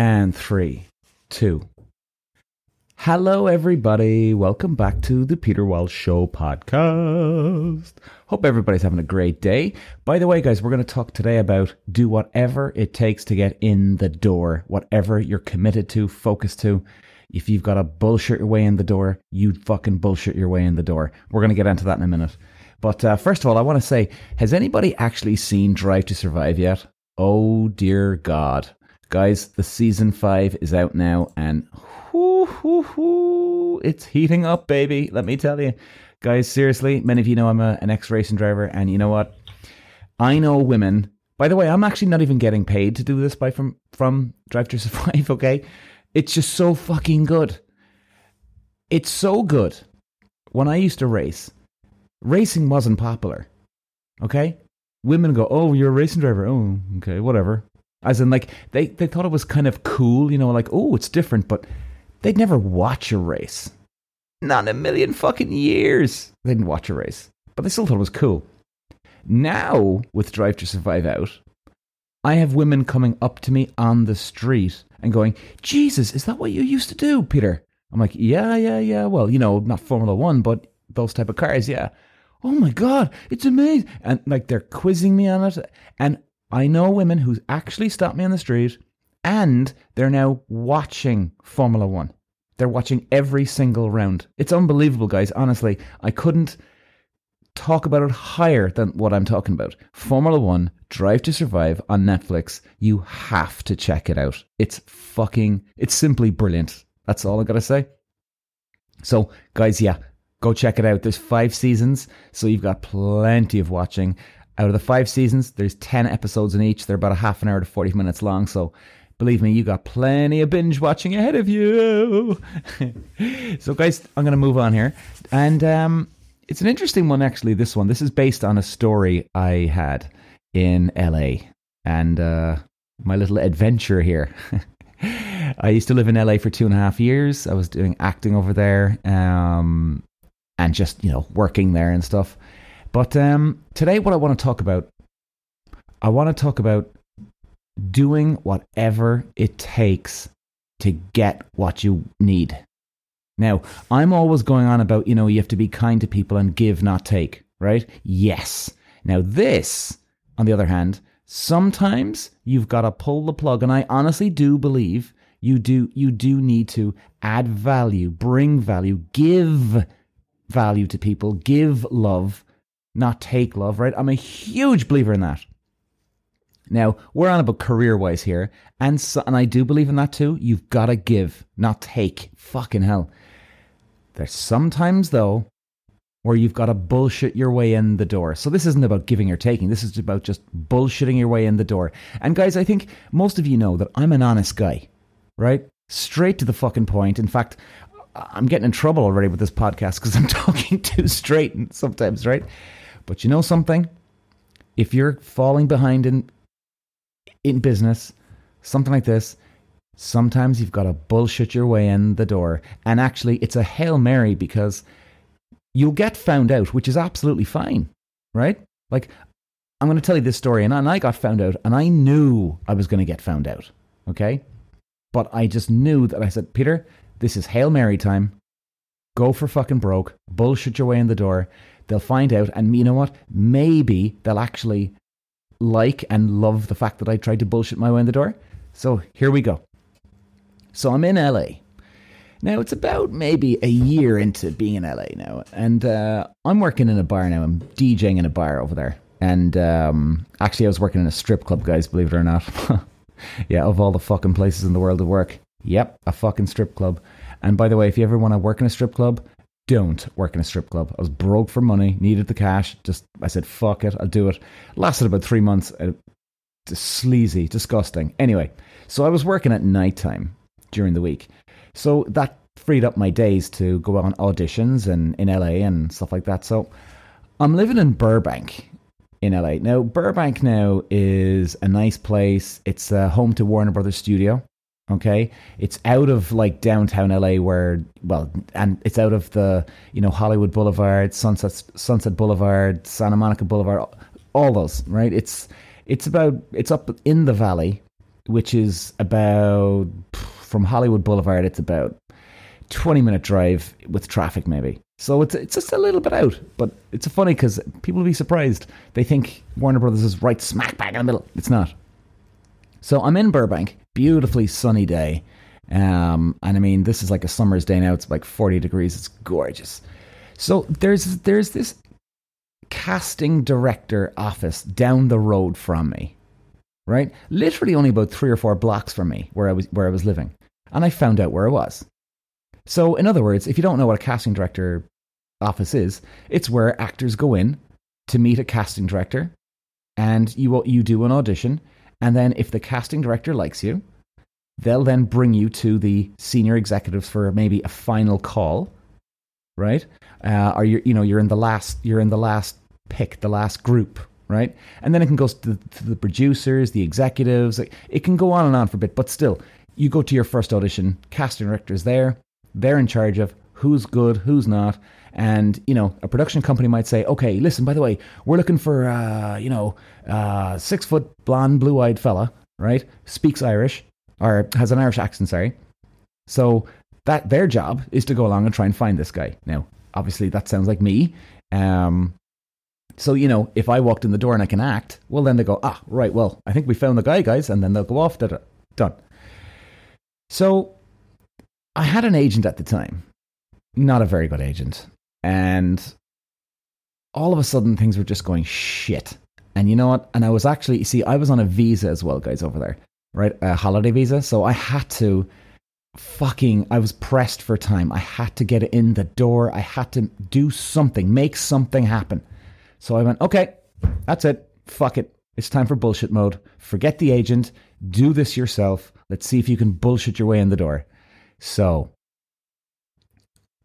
And three, two. Hello, everybody. Welcome back to the Peter Walsh Show podcast. Hope everybody's having a great day. By the way, guys, we're going to talk today about do whatever it takes to get in the door, whatever you're committed to, focus to. If you've got to bullshit your way in the door, you fucking bullshit your way in the door. We're going to get into that in a minute. But uh, first of all, I want to say, has anybody actually seen Drive to Survive yet? Oh dear God. Guys, the season five is out now and whoo, whoo, whoo, it's heating up, baby. Let me tell you. Guys, seriously, many of you know I'm a, an ex racing driver, and you know what? I know women. By the way, I'm actually not even getting paid to do this by from from Drive to Survive, okay? It's just so fucking good. It's so good. When I used to race, racing wasn't popular. Okay? Women go, Oh, you're a racing driver. Oh, okay, whatever. As in, like, they, they thought it was kind of cool, you know, like, oh, it's different, but they'd never watch a race. Not in a million fucking years. They didn't watch a race, but they still thought it was cool. Now, with Drive to Survive out, I have women coming up to me on the street and going, Jesus, is that what you used to do, Peter? I'm like, yeah, yeah, yeah. Well, you know, not Formula One, but those type of cars, yeah. Oh my God, it's amazing. And like they're quizzing me on it. And I know women who actually stop me on the street and they're now watching Formula One. They're watching every single round. It's unbelievable, guys. Honestly, I couldn't talk about it higher than what I'm talking about. Formula One, Drive to Survive on Netflix. You have to check it out. It's fucking, it's simply brilliant. That's all I gotta say. So, guys, yeah, go check it out. There's five seasons, so you've got plenty of watching. Out of the five seasons, there's 10 episodes in each. They're about a half an hour to 40 minutes long. So believe me, you got plenty of binge watching ahead of you. so, guys, I'm going to move on here. And um, it's an interesting one, actually, this one. This is based on a story I had in LA and uh, my little adventure here. I used to live in LA for two and a half years. I was doing acting over there um, and just, you know, working there and stuff. But um, today, what I want to talk about, I want to talk about doing whatever it takes to get what you need. Now, I'm always going on about, you know, you have to be kind to people and give, not take, right? Yes. Now, this, on the other hand, sometimes you've got to pull the plug, and I honestly do believe you do you do need to add value, bring value, give value to people, give love not take love, right? I'm a huge believer in that. Now, we're on about career wise here, and so, and I do believe in that too. You've got to give, not take. Fucking hell. There's sometimes, though, where you've got to bullshit your way in the door. So this isn't about giving or taking. This is about just bullshitting your way in the door. And guys, I think most of you know that I'm an honest guy, right? Straight to the fucking point. In fact, I'm getting in trouble already with this podcast because I'm talking too straight sometimes, right? But you know something? If you're falling behind in in business, something like this, sometimes you've got to bullshit your way in the door. And actually, it's a Hail Mary because you'll get found out, which is absolutely fine, right? Like, I'm going to tell you this story, and I got found out, and I knew I was going to get found out, okay? But I just knew that I said, Peter, this is Hail Mary time. Go for fucking broke, bullshit your way in the door. They'll find out, and you know what? Maybe they'll actually like and love the fact that I tried to bullshit my way in the door. So here we go. So I'm in LA. Now it's about maybe a year into being in LA now, and uh, I'm working in a bar now. I'm DJing in a bar over there, and um, actually I was working in a strip club, guys. Believe it or not. yeah, of all the fucking places in the world to work, yep, a fucking strip club. And by the way, if you ever want to work in a strip club, don't work in a strip club. I was broke for money, needed the cash. Just I said, fuck it, I'll do it. Lasted about three months. Uh, sleazy, disgusting. Anyway, so I was working at nighttime during the week. So that freed up my days to go on auditions and in LA and stuff like that. So I'm living in Burbank in LA. Now, Burbank now is a nice place. It's uh, home to Warner Brothers Studio. Okay, it's out of like downtown LA, where well, and it's out of the you know Hollywood Boulevard, Sunset Sunset Boulevard, Santa Monica Boulevard, all those right. It's it's about it's up in the valley, which is about from Hollywood Boulevard. It's about twenty minute drive with traffic, maybe. So it's it's just a little bit out, but it's funny because people will be surprised. They think Warner Brothers is right smack bang in the middle. It's not. So I'm in Burbank, beautifully sunny day, um, and I mean this is like a summer's day now. It's like 40 degrees. It's gorgeous. So there's there's this casting director office down the road from me, right? Literally only about three or four blocks from me where I was where I was living, and I found out where it was. So, in other words, if you don't know what a casting director office is, it's where actors go in to meet a casting director, and you you do an audition, and then if the casting director likes you, they'll then bring you to the senior executives for maybe a final call, right? Uh, or you you know you're in the last you're in the last pick, the last group, right? And then it can go to the, to the producers, the executives. It can go on and on for a bit, but still, you go to your first audition, casting director's there they're in charge of who's good, who's not. And, you know, a production company might say, okay, listen, by the way, we're looking for, uh, you know, uh, six foot blonde, blue eyed fella, right? Speaks Irish or has an Irish accent, sorry. So that their job is to go along and try and find this guy. Now, obviously, that sounds like me. Um, so, you know, if I walked in the door and I can act, well, then they go, ah, right, well, I think we found the guy, guys. And then they'll go off, da done. So I had an agent at the time, not a very good agent. And all of a sudden, things were just going shit. And you know what? And I was actually, you see, I was on a visa as well, guys, over there, right? A holiday visa. So I had to fucking, I was pressed for time. I had to get it in the door. I had to do something, make something happen. So I went, okay, that's it. Fuck it. It's time for bullshit mode. Forget the agent. Do this yourself. Let's see if you can bullshit your way in the door. So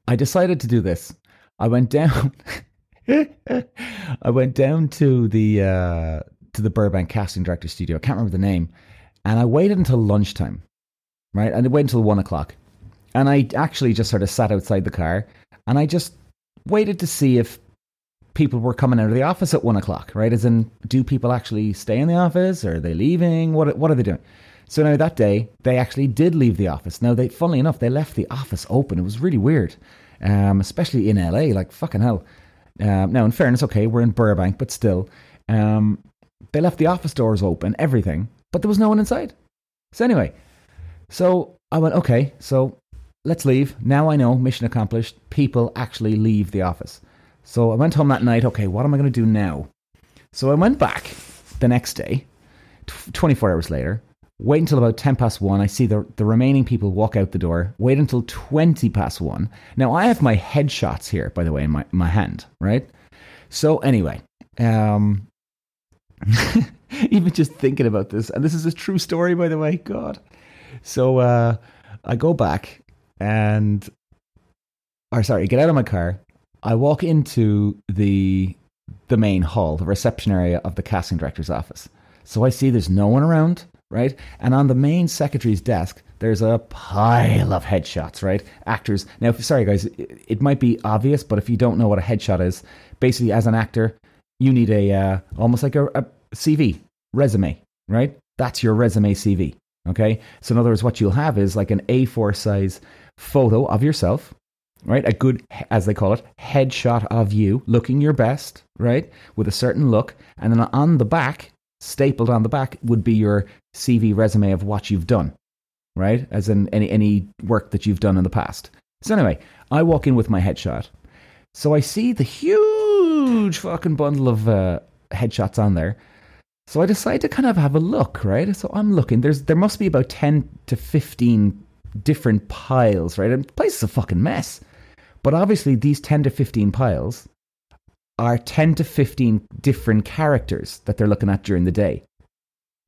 I decided to do this. I went down. I went down to the uh, to the Burbank casting director studio. I can't remember the name, and I waited until lunchtime, right? And I waited until one o'clock, and I actually just sort of sat outside the car, and I just waited to see if people were coming out of the office at one o'clock, right? As in, do people actually stay in the office? Or are they leaving? What what are they doing? So now that day, they actually did leave the office. Now, they, funnily enough, they left the office open. It was really weird, um, especially in LA. Like fucking hell. Um, now, in fairness, okay, we're in Burbank, but still, um, they left the office doors open, everything, but there was no one inside. So anyway, so I went, okay, so let's leave. Now I know, mission accomplished. People actually leave the office. So I went home that night. Okay, what am I going to do now? So I went back the next day, 24 hours later, Wait until about 10 past 1. I see the, the remaining people walk out the door. Wait until 20 past 1. Now, I have my headshots here, by the way, in my, my hand, right? So, anyway, um, even just thinking about this, and this is a true story, by the way, God. So, uh, I go back and, or sorry, get out of my car. I walk into the the main hall, the reception area of the casting director's office. So I see there's no one around right? And on the main secretary's desk, there's a pile of headshots, right? Actors. Now, sorry guys, it, might be obvious, but if you don't know what a headshot is, basically as an actor, you need a uh, almost like a, a CV resume, right? That's your resume CV. Okay. So in other words, what you'll have is like an A4 size photo of yourself, right? A good, as they call it, headshot of you looking your best, right? With a certain look. And then on the back, stapled on the back would be your CV resume of what you've done, right? As in any, any work that you've done in the past. So, anyway, I walk in with my headshot. So I see the huge fucking bundle of uh, headshots on there. So I decide to kind of have a look, right? So I'm looking. There's there must be about ten to fifteen different piles, right? And the place is a fucking mess. But obviously, these ten to fifteen piles are 10 to 15 different characters that they're looking at during the day.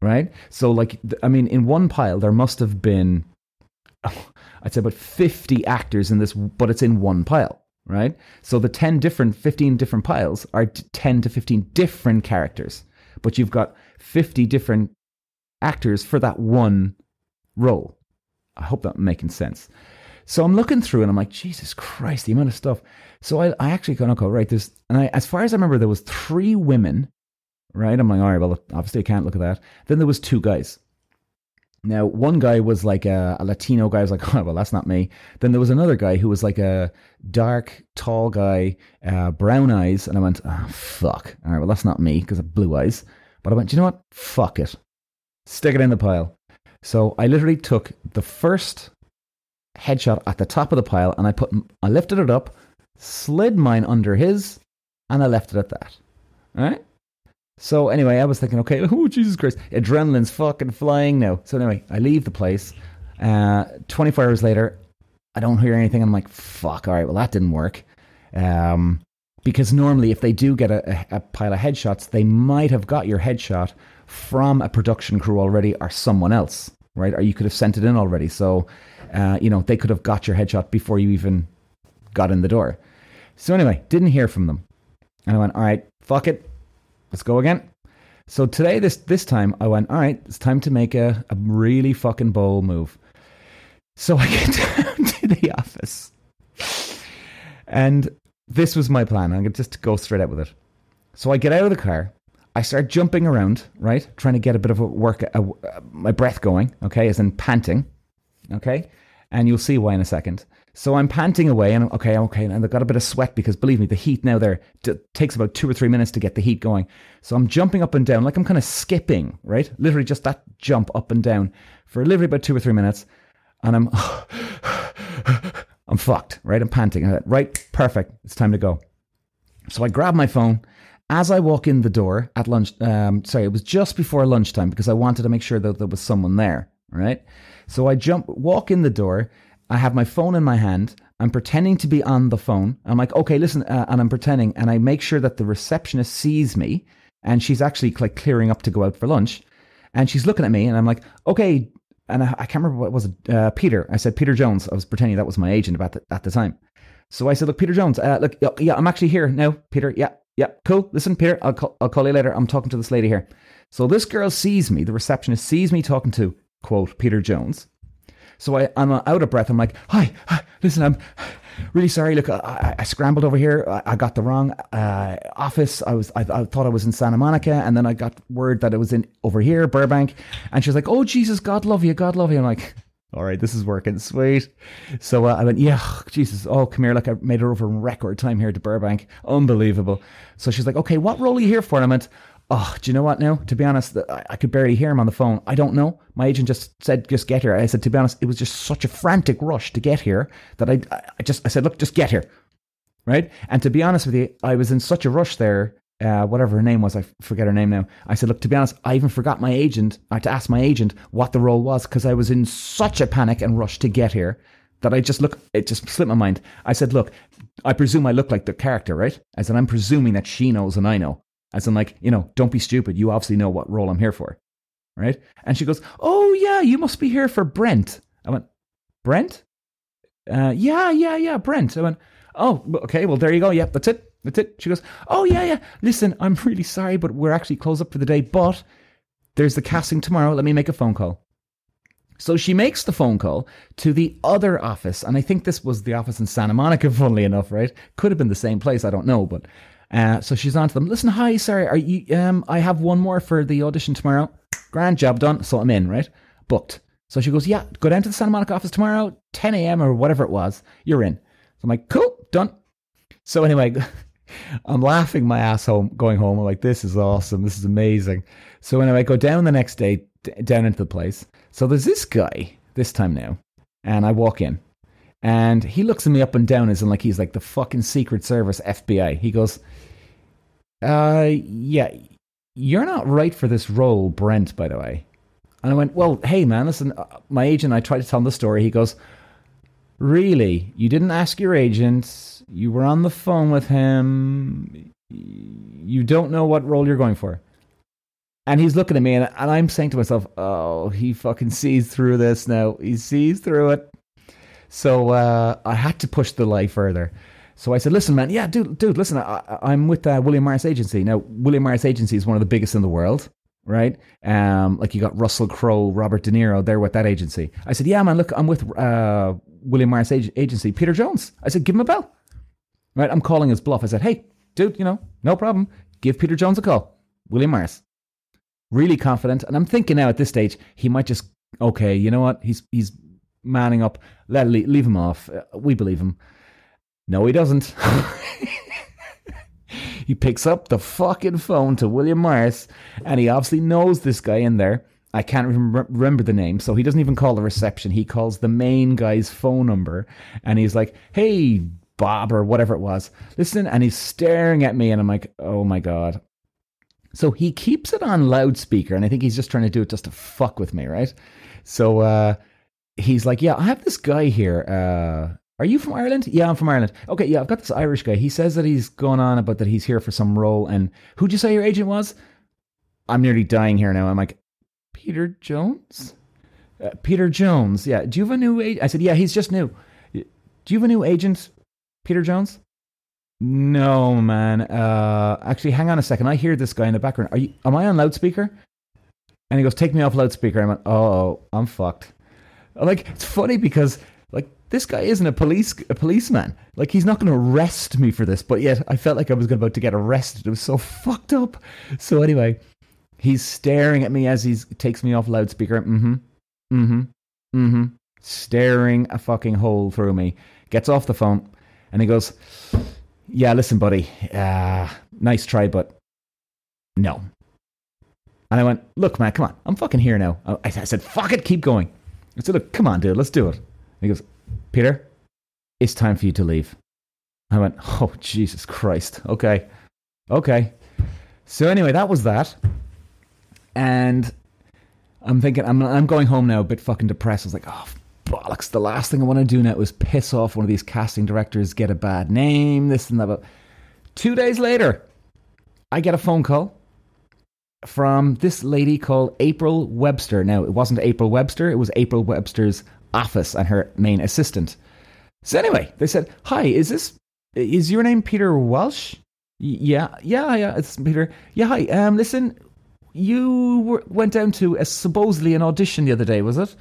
Right? So, like, I mean, in one pile, there must have been, I'd say about 50 actors in this, but it's in one pile. Right? So the 10 different, 15 different piles are 10 to 15 different characters, but you've got 50 different actors for that one role. I hope that's making sense. So I'm looking through and I'm like, Jesus Christ, the amount of stuff. So I, I actually kind of go, right, there's, and I, as far as I remember, there was three women, right? I'm like, all right, well, obviously I can't look at that. Then there was two guys. Now, one guy was like a, a, Latino guy. I was like, oh, well, that's not me. Then there was another guy who was like a dark, tall guy, uh, brown eyes. And I went, oh, fuck. All right, well, that's not me because of blue eyes. But I went, you know what? Fuck it. Stick it in the pile. So I literally took the first headshot at the top of the pile and I put, I lifted it up, slid mine under his, and I left it at that. All right? So anyway, I was thinking, okay, oh Jesus Christ, adrenaline's fucking flying now. So anyway, I leave the place. Uh, 24 hours later, I don't hear anything. I'm like, fuck. All right, well that didn't work. Um, because normally, if they do get a, a, pile of headshots, they might have got your headshot from a production crew already or someone else, right? Or you could have sent it in already. So, uh, you know, they could have got your headshot before you even got in the door. So anyway, didn't hear from them. And I went, all right, fuck it. Let's go again. So today, this this time, I went, all right, it's time to make a, a really fucking bold move. So I get down to the office. And this was my plan. I'm going to just go straight out with it. So I get out of the car. I start jumping around, right? Trying to get a bit of a work, a, a, my breath going, okay, as in panting, okay? And you'll see why in a second. So I'm panting away, and okay, okay, and I've got a bit of sweat because believe me, the heat now there t- takes about two or three minutes to get the heat going. So I'm jumping up and down like I'm kind of skipping, right? Literally just that jump up and down for literally about two or three minutes, and I'm I'm fucked, right? I'm panting. I right, perfect. It's time to go. So I grab my phone as I walk in the door at lunch. Um, sorry, it was just before lunchtime because I wanted to make sure that there was someone there, right? So I jump, walk in the door I have my phone in my hand. I'm pretending to be on the phone. I'm like, okay, listen, uh, and I'm pretending, and I make sure that the receptionist sees me, and she's actually like clearing up to go out for lunch, and she's looking at me, and I'm like, okay, and I, I can't remember what was it, uh, Peter. I said Peter Jones. I was pretending that was my agent about the, at the time. So I said, look, Peter Jones, uh, look, yeah, I'm actually here now, Peter. Yeah, yeah, cool. Listen, Peter, I'll call, I'll call you later. I'm talking to this lady here. So this girl sees me, the receptionist sees me talking to quote Peter Jones so I, I'm out of breath. I'm like, hi, hi listen, I'm really sorry. Look, I, I scrambled over here. I, I got the wrong uh, office. I was, I, I, thought I was in Santa Monica, and then I got word that it was in over here, Burbank. And she's like, oh Jesus, God love you, God love you. I'm like, all right, this is working, sweet. So uh, I went, yeah, Jesus, oh come here, like I made it over in record time here to Burbank, unbelievable. So she's like, okay, what role are you here for? And I went, Oh, do you know what now? To be honest, I could barely hear him on the phone. I don't know. My agent just said, just get here. I said, to be honest, it was just such a frantic rush to get here that I, I just, I said, look, just get here. Right. And to be honest with you, I was in such a rush there. Uh, whatever her name was, I forget her name now. I said, look, to be honest, I even forgot my agent. I had to ask my agent what the role was because I was in such a panic and rush to get here that I just look, it just slipped my mind. I said, look, I presume I look like the character, right? I said, I'm presuming that she knows and I know. As in, like, you know, don't be stupid. You obviously know what role I'm here for. Right? And she goes, Oh, yeah, you must be here for Brent. I went, Brent? Uh, yeah, yeah, yeah, Brent. I went, Oh, okay, well, there you go. Yep, that's it. That's it. She goes, Oh, yeah, yeah. Listen, I'm really sorry, but we're actually closed up for the day. But there's the casting tomorrow. Let me make a phone call. So she makes the phone call to the other office. And I think this was the office in Santa Monica, funnily enough, right? Could have been the same place. I don't know. But uh, so she's on to them. Listen, hi, sorry, are you? Um, I have one more for the audition tomorrow. Grand job done. So I'm in, right? Booked. So she goes, yeah, go down to the Santa Monica office tomorrow, 10 a.m. or whatever it was. You're in. So I'm like, cool, done. So anyway, I'm laughing my ass home, going home. I'm like, this is awesome. This is amazing. So anyway, I go down the next day, d- down into the place. So there's this guy this time now, and I walk in, and he looks at me up and down as in like he's like the fucking Secret Service FBI. He goes, uh, yeah, you're not right for this role, Brent, by the way. And I went, well, hey, man, listen, uh, my agent, I tried to tell him the story. He goes, really? You didn't ask your agent? You were on the phone with him? You don't know what role you're going for? And he's looking at me, and, and I'm saying to myself, oh, he fucking sees through this now. He sees through it. So uh, I had to push the lie further. So I said, listen, man, yeah, dude, dude, listen, I, am with uh, William Morris Agency. Now, William Morris Agency is one of the biggest in the world, right? Um, like you got Russell Crowe, Robert De Niro, they're with that agency. I said, yeah, man, look, I'm with uh, William Morris Ag- Agency, Peter Jones. I said, give him a bell. Right? I'm calling his bluff. I said, hey, dude, you know, no problem. Give Peter Jones a call. William Morris. Really confident. And I'm thinking now at this stage, he might just okay, you know what? He's he's manning up. Let leave, him off. Uh, we believe him. No, he doesn't. he picks up the fucking phone to William Morris, and he obviously knows this guy in there. I can't remember the name, so he doesn't even call the reception. He calls the main guy's phone number, and he's like, "Hey, Bob, or whatever it was, listen." And he's staring at me, and I'm like, "Oh my god." So he keeps it on loudspeaker, and I think he's just trying to do it just to fuck with me, right? So uh, he's like, "Yeah, I have this guy here. Uh, are you from Ireland? Yeah, I'm from Ireland. Okay, yeah, I've got this Irish guy. He says that he's going on about that he's here for some role. And who'd you say your agent was? I'm nearly dying here now. I'm like, Peter Jones? Uh, Peter Jones. Yeah. Do you have a new agent? I said, yeah, he's just new. Do you have a new agent, Peter Jones? No, man. Uh, actually, hang on a second. I hear this guy in the background. Are you? Am I on loudspeaker? And he goes, "Take me off loudspeaker." I went, "Oh, I'm fucked." Like it's funny because like this guy isn't a police a policeman. Like he's not going to arrest me for this, but yet I felt like I was about to get arrested. It was so fucked up. So anyway, he's staring at me as he takes me off loudspeaker. Mm-hmm. Mm-hmm. Mm-hmm. Staring a fucking hole through me. Gets off the phone and he goes, "Yeah, listen, buddy. Uh, nice try, but no." And I went, "Look, man, come on. I'm fucking here now." I, I said, "Fuck it, keep going." I said, "Look, come on, dude. Let's do it." he goes, Peter, it's time for you to leave. I went, oh, Jesus Christ. Okay. Okay. So anyway, that was that. And I'm thinking, I'm, I'm going home now a bit fucking depressed. I was like, oh, bollocks. The last thing I want to do now is piss off one of these casting directors, get a bad name, this and that. Two days later, I get a phone call from this lady called April Webster. Now, it wasn't April Webster, it was April Webster's office and her main assistant. So anyway, they said, "Hi, is this is your name Peter Walsh?" Yeah, yeah, yeah. It's Peter. Yeah, hi. Um, listen, you were, went down to a, supposedly an audition the other day, was it?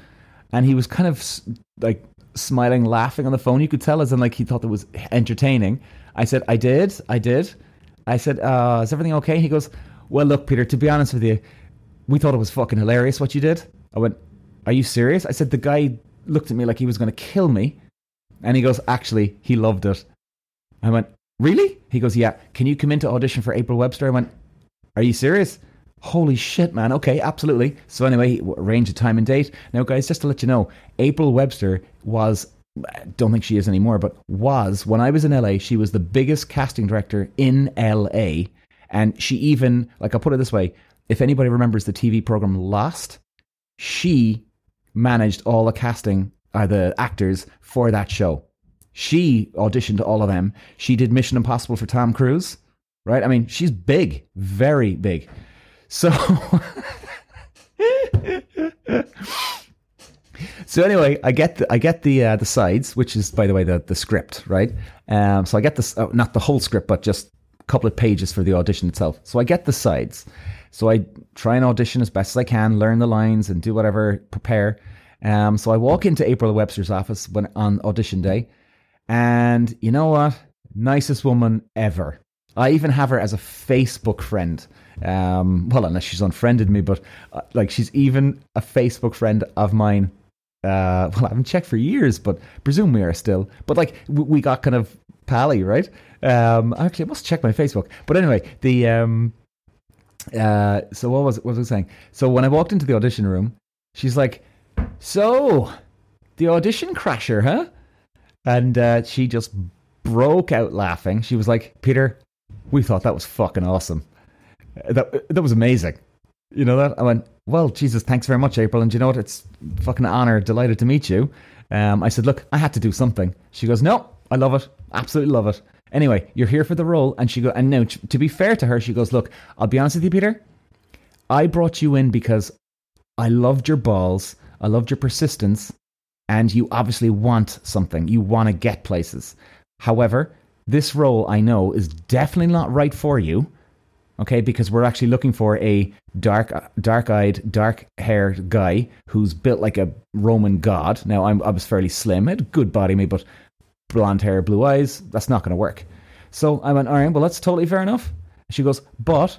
And he was kind of like smiling, laughing on the phone. You could tell as in like he thought it was entertaining. I said, "I did, I did." I said, uh, "Is everything okay?" He goes, "Well, look, Peter. To be honest with you, we thought it was fucking hilarious what you did." I went, "Are you serious?" I said, "The guy looked at me like he was going to kill me. And he goes, Actually, he loved it. I went, Really? He goes, Yeah. Can you come in to audition for April Webster? I went, Are you serious? Holy shit, man. Okay, absolutely. So, anyway, arrange a time and date. Now, guys, just to let you know, April Webster was, don't think she is anymore, but was, when I was in LA, she was the biggest casting director in LA. And she even, like, I'll put it this way if anybody remembers the TV program Lost, she managed all the casting, uh, the actors for that show. She auditioned all of them. She did Mission Impossible for Tom Cruise, right? I mean, she's big, very big. So, so anyway, I get the I get the uh, the sides, which is by the way the the script, right? Um, so I get this uh, not the whole script, but just couple of pages for the audition itself. So I get the sides. So I try and audition as best as I can, learn the lines and do whatever, prepare. Um, so I walk into April Webster's office when on audition day, and you know what? Nicest woman ever. I even have her as a Facebook friend. Um, well, unless she's unfriended me, but uh, like she's even a Facebook friend of mine. Uh, well, I haven't checked for years, but presume we are still. But like we got kind of pally, right? Um, actually, I must check my Facebook. But anyway, the um, uh, so what was what was I saying? So when I walked into the audition room, she's like, "So, the audition crasher, huh?" And uh, she just broke out laughing. She was like, "Peter, we thought that was fucking awesome. That that was amazing. You know that?" I went, "Well, Jesus, thanks very much, April. And you know what? It's fucking honor. Delighted to meet you." Um, I said, "Look, I had to do something." She goes, "No, I love it. Absolutely love it." Anyway, you're here for the role, and she go. And now, to be fair to her, she goes, "Look, I'll be honest with you, Peter. I brought you in because I loved your balls, I loved your persistence, and you obviously want something. You want to get places. However, this role I know is definitely not right for you." Okay, because we're actually looking for a dark, dark-eyed, dark-haired guy who's built like a Roman god. Now, I'm, I was fairly slim, had good body, me, but blonde hair, blue eyes, that's not going to work. So I went, all right, well, that's totally fair enough. She goes, but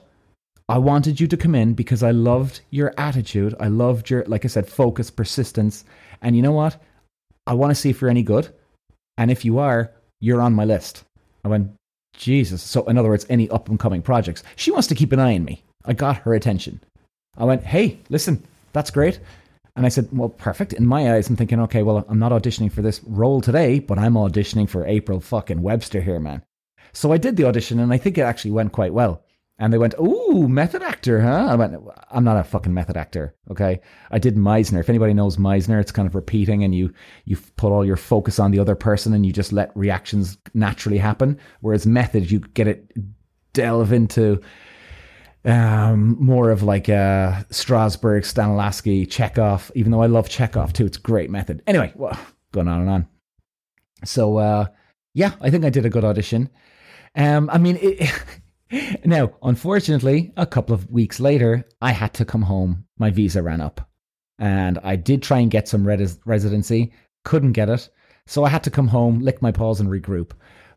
I wanted you to come in because I loved your attitude. I loved your, like I said, focus, persistence. And you know what? I want to see if you're any good. And if you are, you're on my list. I went, Jesus. So, in other words, any up and coming projects. She wants to keep an eye on me. I got her attention. I went, hey, listen, that's great. And I said, well, perfect. In my eyes, I'm thinking, okay, well, I'm not auditioning for this role today, but I'm auditioning for April fucking Webster here, man. So I did the audition and I think it actually went quite well. And they went, ooh, method actor, huh? I went, I'm not a fucking method actor, okay? I did Meisner. If anybody knows Meisner, it's kind of repeating and you, you put all your focus on the other person and you just let reactions naturally happen. Whereas method, you get it, delve into um, more of like uh, Strasberg, Stanislavski, Chekhov, even though I love Chekhov too. It's a great method. Anyway, well, going on and on. So, uh, yeah, I think I did a good audition. Um, I mean, it, now, unfortunately, a couple of weeks later, I had to come home. My visa ran up. And I did try and get some res- residency, couldn't get it. So I had to come home, lick my paws, and regroup.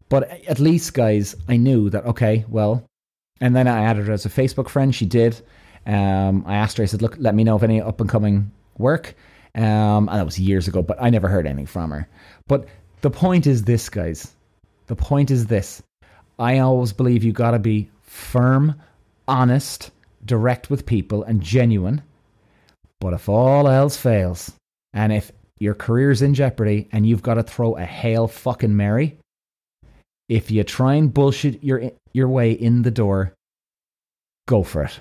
But at least, guys, I knew that, okay, well, and then I added her as a Facebook friend. She did. Um, I asked her, I said, look, let me know of any up and coming work. Um, and that was years ago, but I never heard anything from her. But the point is this, guys. The point is this I always believe you got to be firm, honest, direct with people, and genuine. But if all else fails, and if your career's in jeopardy and you've got to throw a hail fucking Mary, if you try and bullshit your your way in the door, go for it.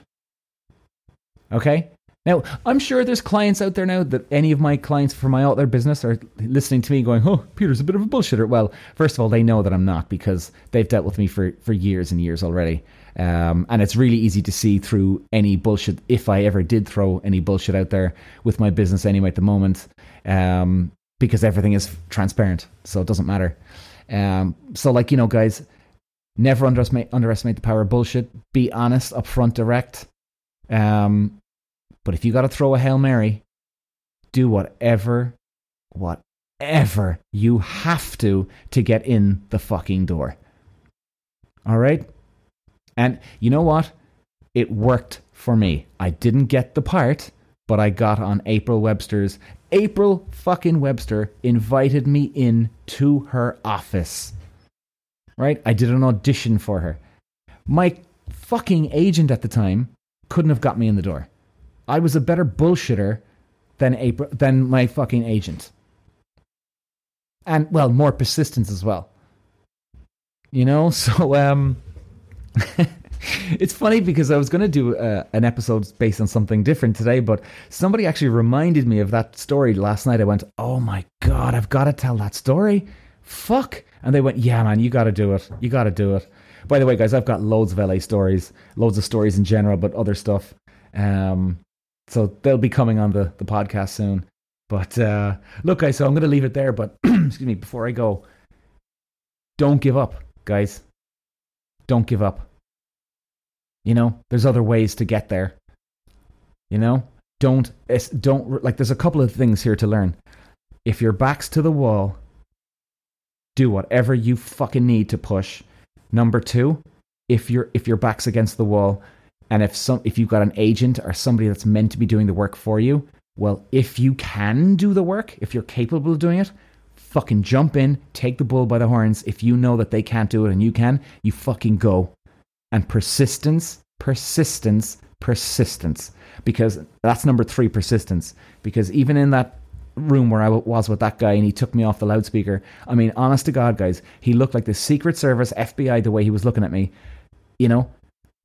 Okay? Now, I'm sure there's clients out there now that any of my clients for my other business are listening to me going, oh, Peter's a bit of a bullshitter. Well, first of all, they know that I'm not because they've dealt with me for, for years and years already. Um, and it's really easy to see through any bullshit, if I ever did throw any bullshit out there with my business anyway at the moment, um, because everything is transparent. So it doesn't matter. Um, so, like, you know, guys, never underestimate, underestimate the power of bullshit. Be honest, upfront, direct. Um, but if you got to throw a Hail Mary, do whatever, whatever you have to to get in the fucking door. All right? And you know what? It worked for me. I didn't get the part, but I got on April Webster's. April fucking Webster invited me in to her office. Right? I did an audition for her. My fucking agent at the time couldn't have got me in the door. I was a better bullshitter than April, than my fucking agent. And well, more persistence as well. You know, so um it's funny because I was going to do uh, an episode based on something different today, but somebody actually reminded me of that story last night. I went, "Oh my god, I've got to tell that story." Fuck. And they went, "Yeah, man, you got to do it. You got to do it." By the way, guys, I've got loads of LA stories, loads of stories in general, but other stuff. Um, so they'll be coming on the, the podcast soon. But uh, look, guys, so I'm going to leave it there. But excuse me, before I go, don't give up, guys. Don't give up. You know, there's other ways to get there. You know, don't don't like. There's a couple of things here to learn. If your back's to the wall, do whatever you fucking need to push. Number two, if your if your back's against the wall, and if some if you've got an agent or somebody that's meant to be doing the work for you, well, if you can do the work, if you're capable of doing it, fucking jump in, take the bull by the horns. If you know that they can't do it and you can, you fucking go. And persistence, persistence, persistence. Because that's number three, persistence. Because even in that room where I was with that guy and he took me off the loudspeaker, I mean, honest to God, guys, he looked like the Secret Service, FBI, the way he was looking at me. You know,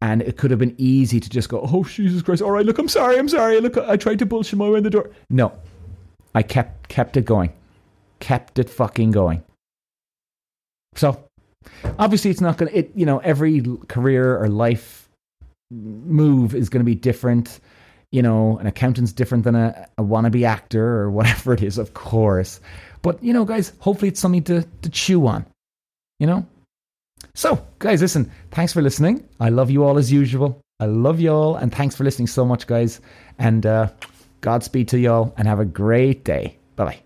and it could have been easy to just go, oh, Jesus Christ. All right, look, I'm sorry. I'm sorry. Look, I tried to bullshit my way in the door. No, I kept, kept it going. Kept it fucking going. So obviously it's not going to, it, you know, every career or life move is going to be different. You know, an accountant's different than a, a wannabe actor or whatever it is, of course. But, you know, guys, hopefully it's something to, to chew on. You know, so, guys, listen, thanks for listening. I love you all as usual. I love you all, and thanks for listening so much, guys. And uh, Godspeed to y'all, and have a great day. Bye bye.